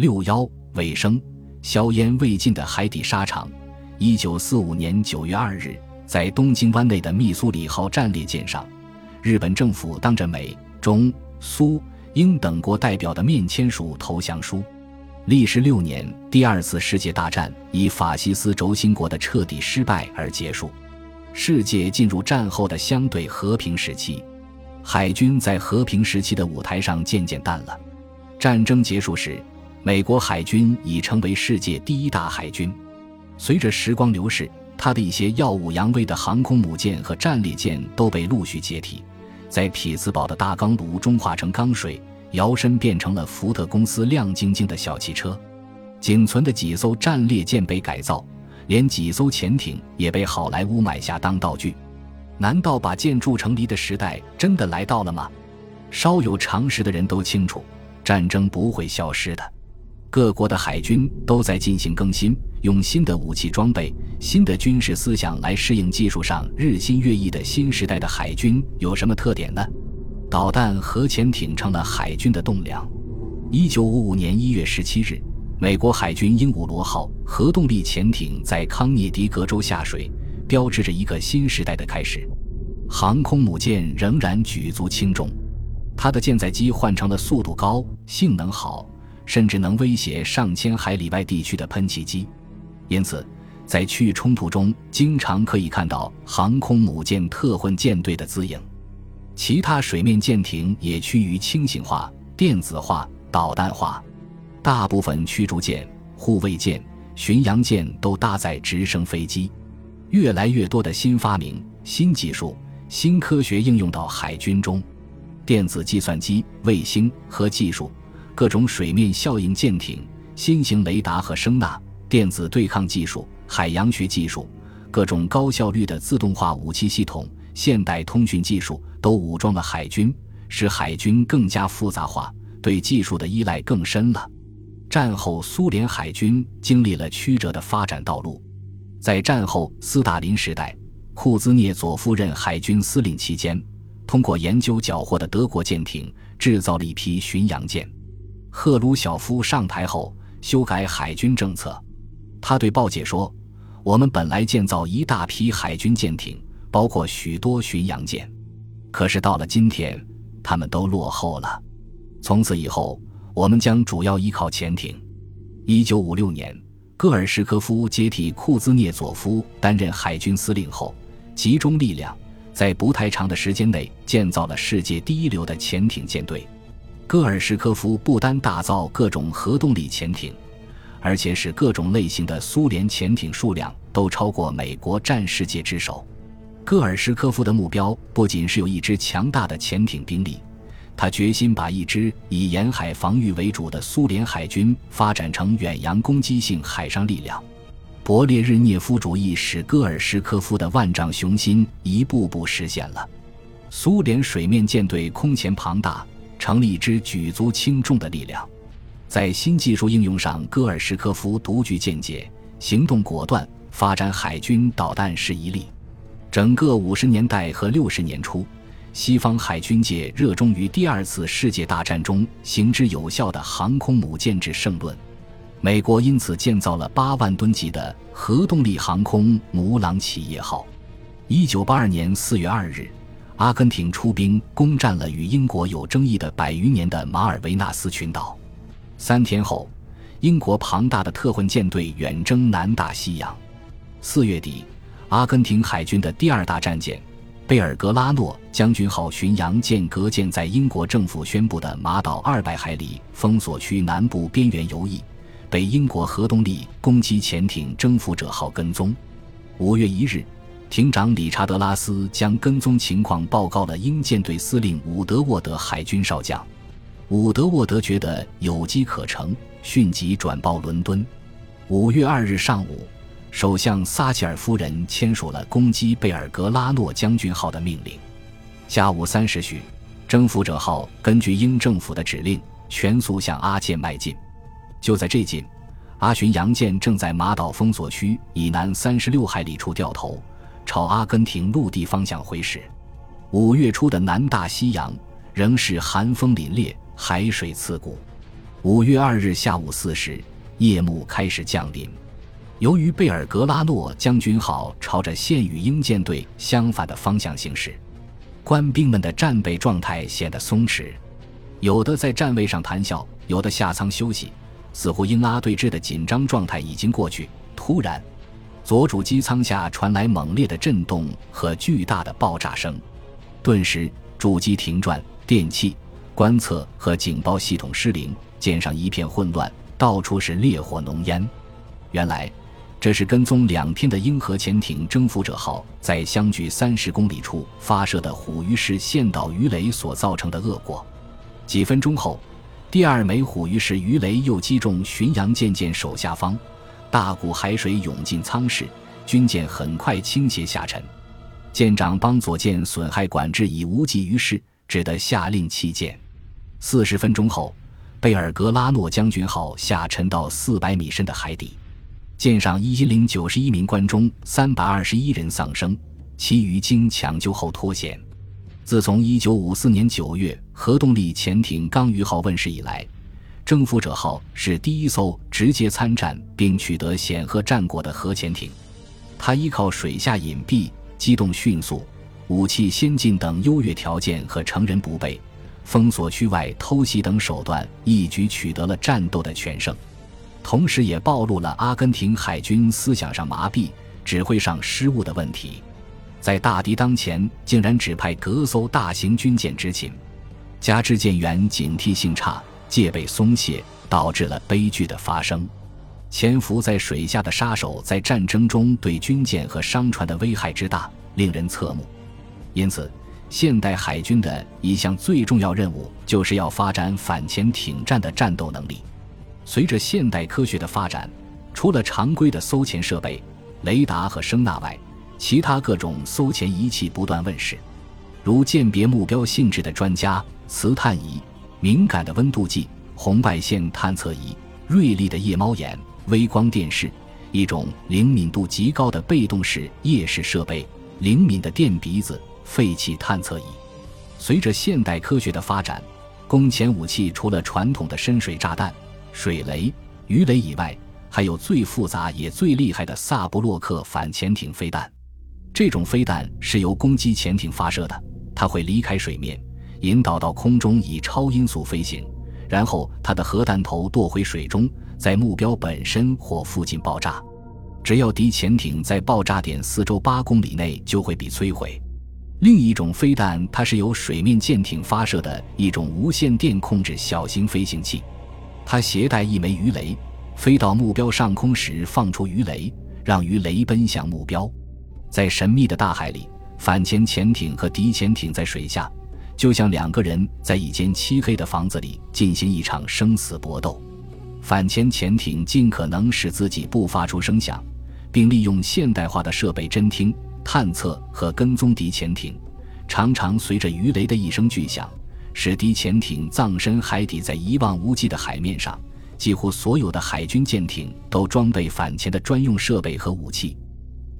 六幺尾声，硝烟未尽的海底沙场。一九四五年九月二日，在东京湾内的密苏里号战列舰上，日本政府当着美、中、苏、英等国代表的面签署投降书。历时六年，第二次世界大战以法西斯轴心国的彻底失败而结束，世界进入战后的相对和平时期。海军在和平时期的舞台上渐渐淡了。战争结束时，美国海军已成为世界第一大海军。随着时光流逝，它的一些耀武扬威的航空母舰和战列舰都被陆续解体，在匹兹堡的大钢炉中化成钢水，摇身变成了福特公司亮晶晶的小汽车。仅存的几艘战列舰被改造，连几艘潜艇也被好莱坞买下当道具。难道把建筑成离的时代真的来到了吗？稍有常识的人都清楚，战争不会消失的。各国的海军都在进行更新，用新的武器装备、新的军事思想来适应技术上日新月异的新时代的海军有什么特点呢？导弹核潜艇成了海军的栋梁。一九五五年一月十七日，美国海军鹦鹉螺号核动力潜艇在康涅狄格州下水。标志着一个新时代的开始。航空母舰仍然举足轻重，它的舰载机换成了速度高、性能好，甚至能威胁上千海里外地区的喷气机。因此，在区域冲突中，经常可以看到航空母舰特混舰队的姿影。其他水面舰艇也趋于轻型化、电子化、导弹化。大部分驱逐舰、护卫舰、巡洋舰都搭载直升飞机。越来越多的新发明、新技术、新科学应用到海军中，电子计算机、卫星和技术，各种水面效应舰艇、新型雷达和声纳、电子对抗技术、海洋学技术，各种高效率的自动化武器系统、现代通讯技术，都武装了海军，使海军更加复杂化，对技术的依赖更深了。战后苏联海军经历了曲折的发展道路。在战后斯大林时代，库兹涅佐夫任海军司令期间，通过研究缴获的德国舰艇，制造了一批巡洋舰。赫鲁晓夫上台后，修改海军政策。他对报界说：“我们本来建造一大批海军舰艇，包括许多巡洋舰，可是到了今天，他们都落后了。从此以后，我们将主要依靠潜艇。”一九五六年。戈尔什科夫接替库兹涅佐夫担任海军司令后，集中力量，在不太长的时间内建造了世界第一流的潜艇舰队。戈尔什科夫不单打造各种核动力潜艇，而且使各种类型的苏联潜艇数量都超过美国占世界之首。戈尔什科夫的目标不仅是有一支强大的潜艇兵力。他决心把一支以沿海防御为主的苏联海军发展成远洋攻击性海上力量。勃列日涅夫主义使戈尔什科夫的万丈雄心一步步实现了。苏联水面舰队空前庞大，成立一支举足轻重的力量。在新技术应用上，戈尔什科夫独具见解，行动果断，发展海军导弹是一例。整个五十年代和六十年初。西方海军界热衷于第二次世界大战中行之有效的航空母舰制胜论，美国因此建造了八万吨级的核动力航空母狼企业号。一九八二年四月二日，阿根廷出兵攻占了与英国有争议的百余年的马尔维纳斯群岛。三天后，英国庞大的特混舰队远征南大西洋。四月底，阿根廷海军的第二大战舰。贝尔格拉诺将军号巡洋舰隔舰在英国政府宣布的马岛二百海里封锁区南部边缘游弋，被英国核动力攻击潜艇征服者号跟踪。五月一日，艇长理查德拉斯将跟踪情况报告了英舰队司令伍德沃德海军少将。伍德沃德觉得有机可乘，迅即转报伦敦。五月二日上午。首相撒切尔夫人签署了攻击贝尔格拉诺将军号的命令。下午三时许，征服者号根据英政府的指令，全速向阿舰迈进。就在这近，阿巡洋舰正在马岛封锁区以南三十六海里处掉头，朝阿根廷陆地方向挥驶。五月初的南大西洋仍是寒风凛冽，海水刺骨。五月二日下午四时，夜幕开始降临。由于贝尔格拉诺将军号朝着现与英舰队相反的方向行驶，官兵们的战备状态显得松弛，有的在站位上谈笑，有的下舱休息，似乎英阿对峙的紧张状态已经过去。突然，左主机舱下传来猛烈的震动和巨大的爆炸声，顿时主机停转，电器、观测和警报系统失灵，舰上一片混乱，到处是烈火浓烟。原来。这是跟踪两天的英核潜艇“征服者号”在相距三十公里处发射的虎鱼式线导鱼雷所造成的恶果。几分钟后，第二枚虎鱼式鱼雷又击中巡洋舰舰首下方，大股海水涌进舱室，军舰很快倾斜下沉。舰长帮左舰损害管制已无济于事，只得下令弃舰。四十分钟后，贝尔格拉诺将军号下沉到四百米深的海底。舰上一零九十一名官中，三百二十一人丧生，其余经抢救后脱险。自从一九五四年九月核动力潜艇“钢鱼号”问世以来，“征服者号”是第一艘直接参战并取得显赫战果的核潜艇。它依靠水下隐蔽、机动迅速、武器先进等优越条件和成人不备、封锁区外偷袭等手段，一举取得了战斗的全胜。同时也暴露了阿根廷海军思想上麻痹、指挥上失误的问题，在大敌当前，竟然只派隔艘大型军舰执勤，加之舰员警惕性差、戒备松懈，导致了悲剧的发生。潜伏在水下的杀手在战争中对军舰和商船的危害之大，令人侧目。因此，现代海军的一项最重要任务，就是要发展反潜艇战的战斗能力。随着现代科学的发展，除了常规的搜潜设备、雷达和声纳外，其他各种搜潜仪器不断问世，如鉴别目标性质的专家、磁探仪、敏感的温度计、红外线探测仪、锐利的夜猫眼、微光电视，一种灵敏度极高的被动式夜视设备、灵敏的电鼻子、废气探测仪。随着现代科学的发展，攻潜武器除了传统的深水炸弹。水雷、鱼雷以外，还有最复杂也最厉害的萨布洛克反潜艇飞弹。这种飞弹是由攻击潜艇发射的，它会离开水面，引导到空中以超音速飞行，然后它的核弹头堕回水中，在目标本身或附近爆炸。只要敌潜艇在爆炸点四周八公里内，就会被摧毁。另一种飞弹，它是由水面舰艇发射的一种无线电控制小型飞行器。它携带一枚鱼雷，飞到目标上空时放出鱼雷，让鱼雷奔向目标。在神秘的大海里，反潜潜艇和敌潜艇在水下，就像两个人在一间漆黑的房子里进行一场生死搏斗。反潜潜艇尽可能使自己不发出声响，并利用现代化的设备侦听、探测和跟踪敌潜艇，常常随着鱼雷的一声巨响。使敌潜艇葬身海底，在一望无际的海面上，几乎所有的海军舰艇都装备反潜的专用设备和武器。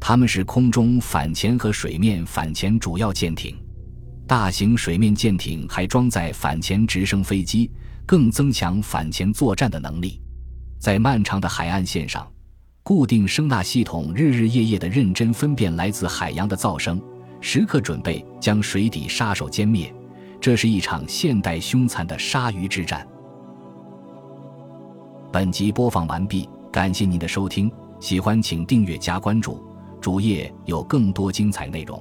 它们是空中反潜和水面反潜主要舰艇。大型水面舰艇还装载反潜直升飞机，更增强反潜作战的能力。在漫长的海岸线上，固定声纳系统日日夜夜地认真分辨来自海洋的噪声，时刻准备将水底杀手歼灭。这是一场现代凶残的鲨鱼之战。本集播放完毕，感谢您的收听，喜欢请订阅加关注，主页有更多精彩内容。